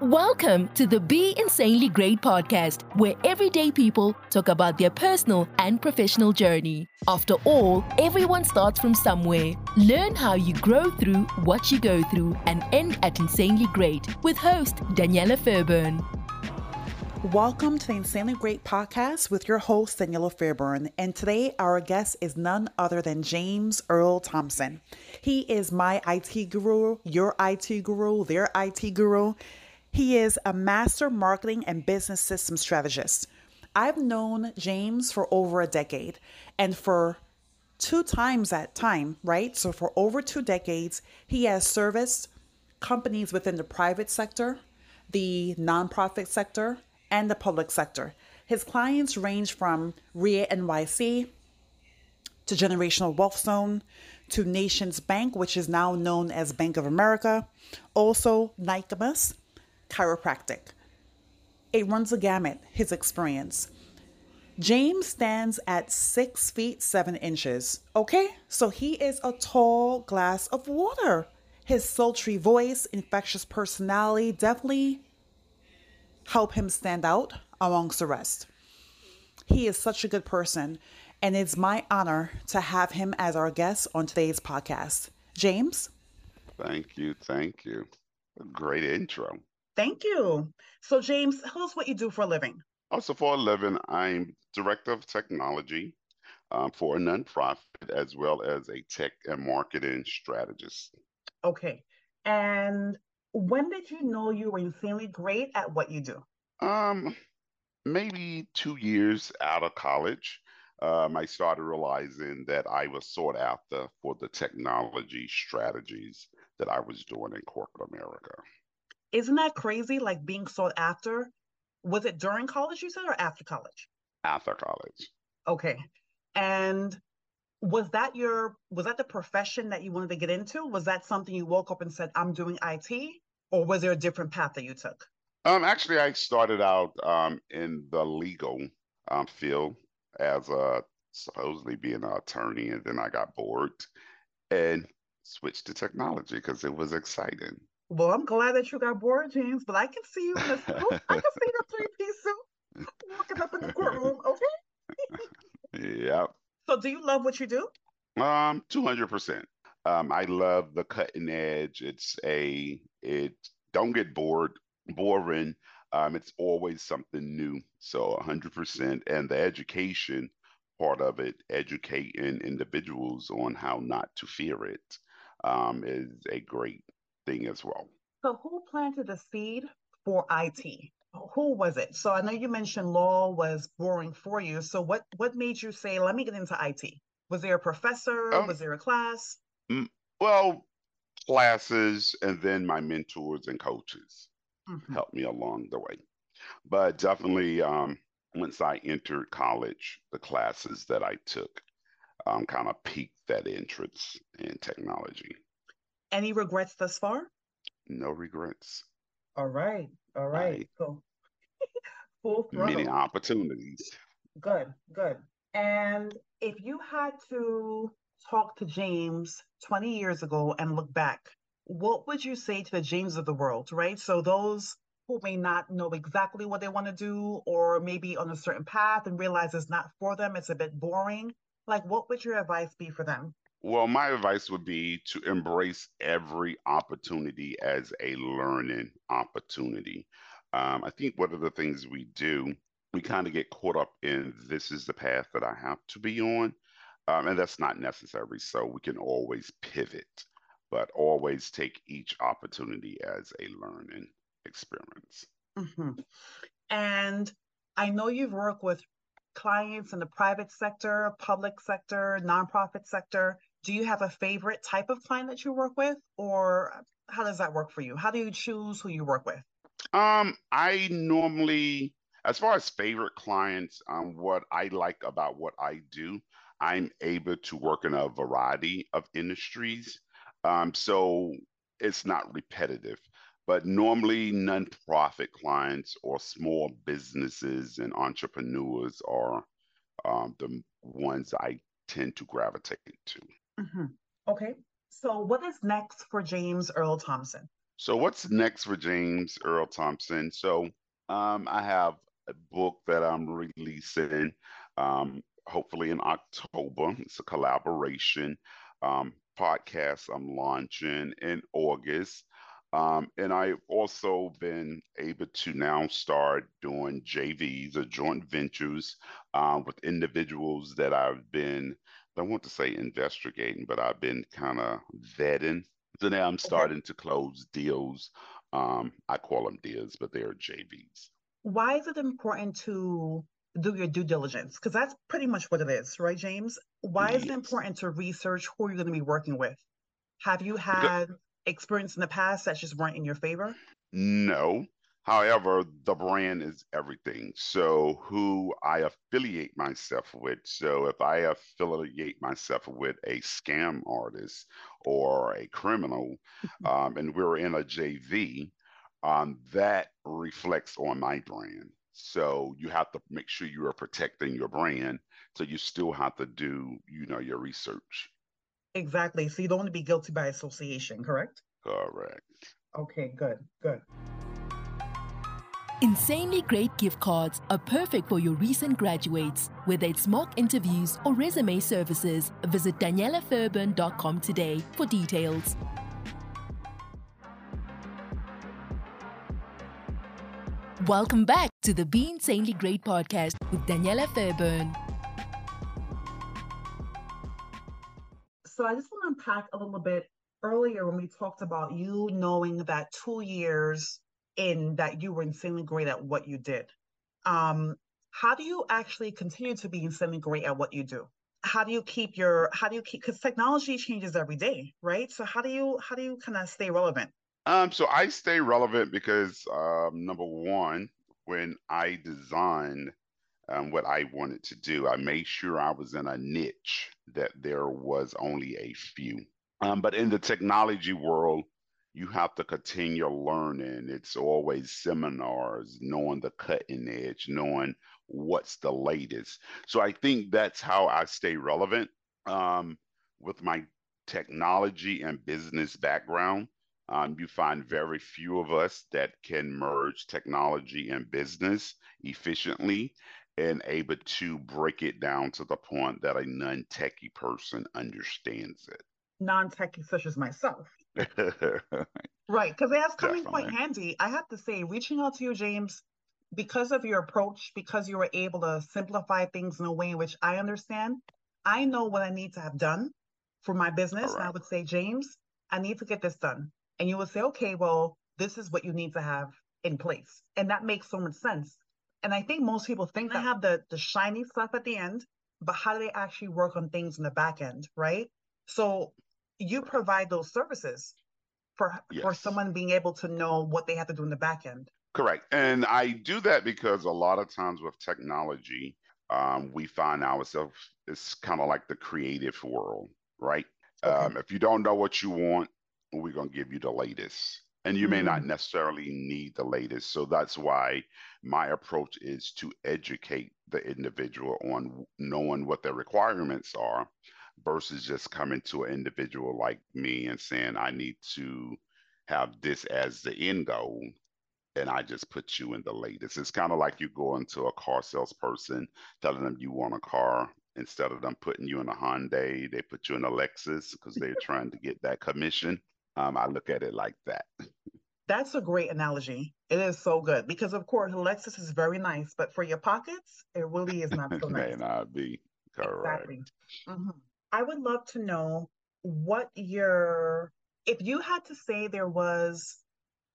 Welcome to the Be Insanely Great podcast, where everyday people talk about their personal and professional journey. After all, everyone starts from somewhere. Learn how you grow through what you go through and end at insanely great with host Daniella Fairbairn. Welcome to the Insanely Great podcast with your host, Daniella Fairbairn. And today, our guest is none other than James Earl Thompson. He is my IT guru, your IT guru, their IT guru. He is a master marketing and business system strategist. I've known James for over a decade, and for two times that time, right? So, for over two decades, he has serviced companies within the private sector, the nonprofit sector, and the public sector. His clients range from RIA NYC to Generational Wealth Zone to Nations Bank, which is now known as Bank of America, also Nicomas Chiropractic. It runs a gamut, his experience. James stands at six feet seven inches. Okay, so he is a tall glass of water. His sultry voice, infectious personality definitely help him stand out amongst the rest. He is such a good person, and it's my honor to have him as our guest on today's podcast. James? Thank you. Thank you. Great intro. Thank you. So, James, tell us what you do for a living. Also, for a living, I'm director of technology um, for a nonprofit as well as a tech and marketing strategist. Okay. And when did you know you were insanely great at what you do? Um, maybe two years out of college, um, I started realizing that I was sought after for the technology strategies that I was doing in corporate America. Isn't that crazy? Like being sought after? Was it during college, you said, or after college? After college. Okay. And was that your was that the profession that you wanted to get into? Was that something you woke up and said, I'm doing IT? Or was there a different path that you took? Um, actually, I started out um, in the legal um, field as a supposedly being an attorney, and then I got bored and switched to technology because it was exciting. Well, I'm glad that you got bored, James, but I can see you in a suit. I can see the three piece suit walking up in the courtroom. Okay. yep. So, do you love what you do? Um, two hundred percent. Um, I love the cutting edge. It's a it don't get bored, boring. Um, it's always something new. So hundred percent, and the education part of it, educating individuals on how not to fear it, um, is a great thing as well. So, who planted the seed for IT? Who was it? So, I know you mentioned law was boring for you. So, what what made you say, "Let me get into IT"? Was there a professor? Um, was there a class? Well, classes and then my mentors and coaches Mhm. helped me along the way. But definitely, um, once I entered college, the classes that I took um, kind of piqued that interest in technology. Any regrets thus far? No regrets. All right, all right. So, full Many opportunities. Good, good. And if you had to talk to James 20 years ago and look back, what would you say to the James of the world, right? So those who may not know exactly what they want to do or maybe on a certain path and realize it's not for them, it's a bit boring. Like, what would your advice be for them? Well, my advice would be to embrace every opportunity as a learning opportunity. Um, I think one of the things we do, we kind of get caught up in this is the path that I have to be on. Um, and that's not necessary. So we can always pivot, but always take each opportunity as a learning experience. hmm And I know you've worked with clients in the private sector, public sector, nonprofit sector. Do you have a favorite type of client that you work with, or how does that work for you? How do you choose who you work with? Um, I normally, as far as favorite clients, um, what I like about what I do, I'm able to work in a variety of industries. Um, so it's not repetitive, but normally nonprofit clients or small businesses and entrepreneurs are um, the ones I tend to gravitate to. Hmm Okay. So, what is next for James Earl Thompson? So what's next for James Earl Thompson? So um, I have a book that I'm releasing, um, hopefully in October. It's a collaboration um, podcast I'm launching in August. Um, and I've also been able to now start doing JVs or joint ventures um, with individuals that I've been, I want to say investigating, but I've been kind of vetting. So now I'm starting to close deals. Um, I call them deals, but they're JVs. Why is it important to do your due diligence? Because that's pretty much what it is, right, James? Why yes. is it important to research who you're going to be working with? Have you had experience in the past that just weren't in your favor? No. However, the brand is everything. So, who I affiliate myself with. So, if I affiliate myself with a scam artist or a criminal, um, and we're in a JV, um, that reflects on my brand. So, you have to make sure you are protecting your brand. So, you still have to do, you know, your research. Exactly. So you don't want to be guilty by association, correct? Correct. Okay, good, good. Insanely great gift cards are perfect for your recent graduates. Whether it's mock interviews or resume services, visit daniellafairbairn.com today for details. Welcome back to the Be Insanely Great podcast with Daniella Fairbairn. So I just want to unpack a little bit earlier when we talked about you knowing that two years in that you were insanely great at what you did. Um, how do you actually continue to be insanely great at what you do? How do you keep your how do you keep because technology changes every day, right? So how do you how do you kind of stay relevant? Um, so I stay relevant because um, number one, when I designed um, what I wanted to do. I made sure I was in a niche that there was only a few. Um, but in the technology world, you have to continue learning. It's always seminars, knowing the cutting edge, knowing what's the latest. So I think that's how I stay relevant um, with my technology and business background. Um, you find very few of us that can merge technology and business efficiently and able to break it down to the point that a non techie person understands it. Non techie, such as myself. right. Because that's coming Definitely. quite handy. I have to say, reaching out to you, James, because of your approach, because you were able to simplify things in a way in which I understand, I know what I need to have done for my business. Right. And I would say, James, I need to get this done. And you would say, okay, well, this is what you need to have in place. And that makes so much sense and I think most people think they have the the shiny stuff at the end, but how do they actually work on things in the back end, right? So you provide those services for yes. for someone being able to know what they have to do in the back end. Correct. And I do that because a lot of times with technology, um, we find ourselves it's kind of like the creative world, right? Okay. Um, if you don't know what you want, we're gonna give you the latest and you may mm-hmm. not necessarily need the latest. So that's why my approach is to educate the individual on knowing what their requirements are versus just coming to an individual like me and saying, I need to have this as the end goal. And I just put you in the latest. It's kind of like you go into a car salesperson telling them you want a car. Instead of them putting you in a Hyundai, they put you in a Lexus because they're trying to get that commission. Um, I look at it like that. That's a great analogy. It is so good because, of course, Lexus is very nice, but for your pockets, it really is not so nice. May not be correct. Exactly. Mm-hmm. I would love to know what your, if you had to say there was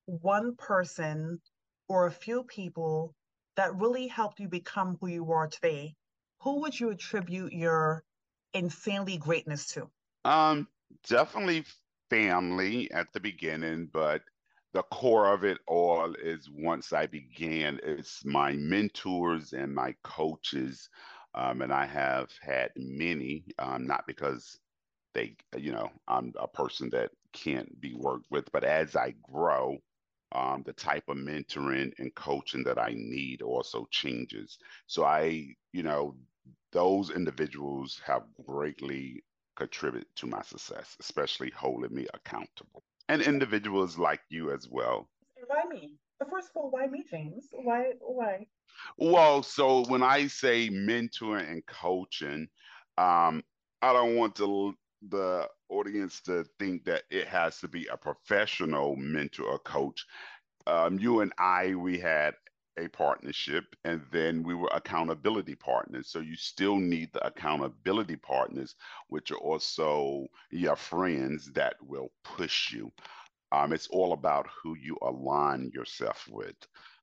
one person or a few people that really helped you become who you are today, who would you attribute your insanely greatness to? Um, definitely family at the beginning, but the core of it all is once I began, it's my mentors and my coaches. Um, and I have had many, um, not because they, you know, I'm a person that can't be worked with, but as I grow, um, the type of mentoring and coaching that I need also changes. So I, you know, those individuals have greatly contributed to my success, especially holding me accountable. and individuals like you as well. First why me, James? Why? Why? Well, so when I say mentoring and coaching, um, I don't want to, the audience to think that it has to be a professional mentor or coach. Um, you and I, we had a partnership and then we were accountability partners. So you still need the accountability partners, which are also your friends that will push you. Um, it's all about who you align yourself with.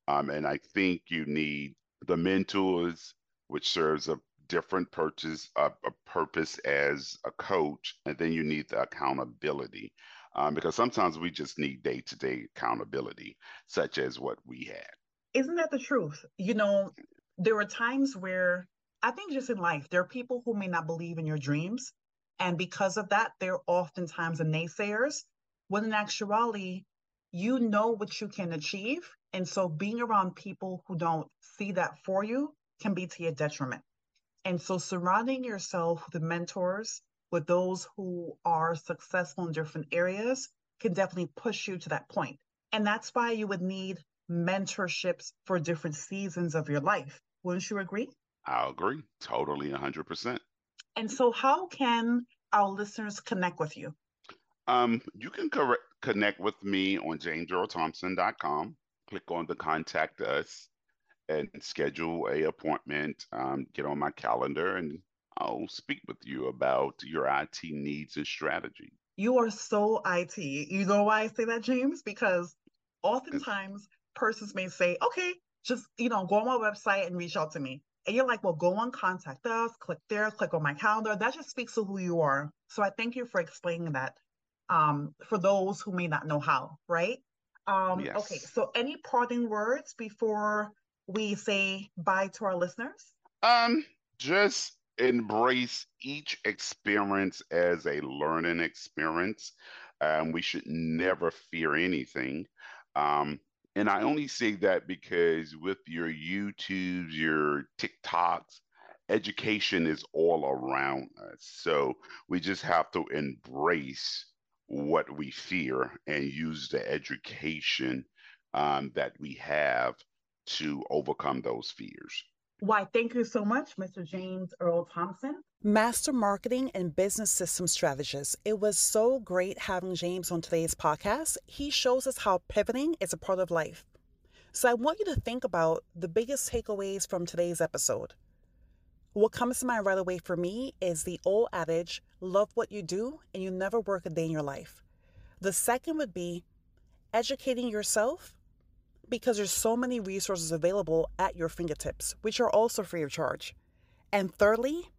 Um, and I think you need the mentors, which serves a different purpose, uh, a purpose as a coach, and then you need the accountability. Um, because sometimes we just need day to day accountability, such as what we had. Isn't that the truth? You know, there are times where I think just in life, there are people who may not believe in your dreams. And because of that, they're oftentimes naysayers. When in actuality, you know what you can achieve. And so being around people who don't see that for you can be to your detriment. And so surrounding yourself with mentors, with those who are successful in different areas, can definitely push you to that point. And that's why you would need mentorships for different seasons of your life. Wouldn't you agree? I agree. Totally 100%. And so, how can our listeners connect with you? Um, you can connect with me on jamesearlthompson.com. Click on the contact us and schedule a appointment. Um, get on my calendar and I'll speak with you about your IT needs and strategy. You are so IT. You know why I say that, James? Because oftentimes persons may say, okay, just, you know, go on my website and reach out to me. And you're like, well, go on contact us, click there, click on my calendar. That just speaks to who you are. So I thank you for explaining that um, for those who may not know how, right? Um, yes. Okay, so any parting words before we say bye to our listeners? Um, just embrace each experience as a learning experience. Um, we should never fear anything. Um, and I only say that because with your YouTubes, your TikToks, education is all around us. So we just have to embrace what we fear and use the education um, that we have to overcome those fears. Why, thank you so much, Mr. James Earl Thompson. Master Marketing and Business System Strategist. It was so great having James on today's podcast. He shows us how pivoting is a part of life. So I want you to think about the biggest takeaways from today's episode. What comes to mind right away for me is the old adage love what you do and you never work a day in your life. The second would be educating yourself because there's so many resources available at your fingertips, which are also free of charge. And thirdly,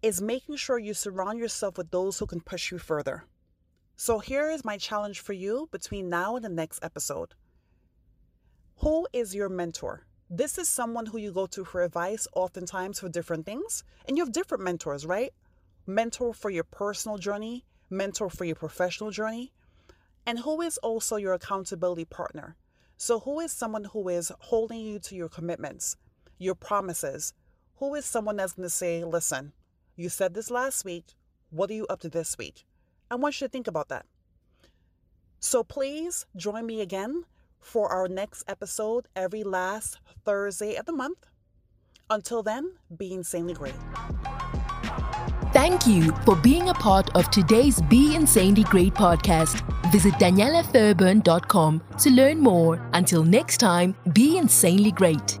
is making sure you surround yourself with those who can push you further. So here is my challenge for you between now and the next episode. Who is your mentor? This is someone who you go to for advice, oftentimes for different things. And you have different mentors, right? Mentor for your personal journey, mentor for your professional journey, and who is also your accountability partner. So, who is someone who is holding you to your commitments, your promises? Who is someone that's going to say, listen, you said this last week. What are you up to this week? I want you to think about that. So, please join me again for our next episode every last Thursday of the month. Until then, be insanely great. Thank you for being a part of today's Be Insanely Great podcast. Visit daniellafairbairn.com to learn more. Until next time, be insanely great.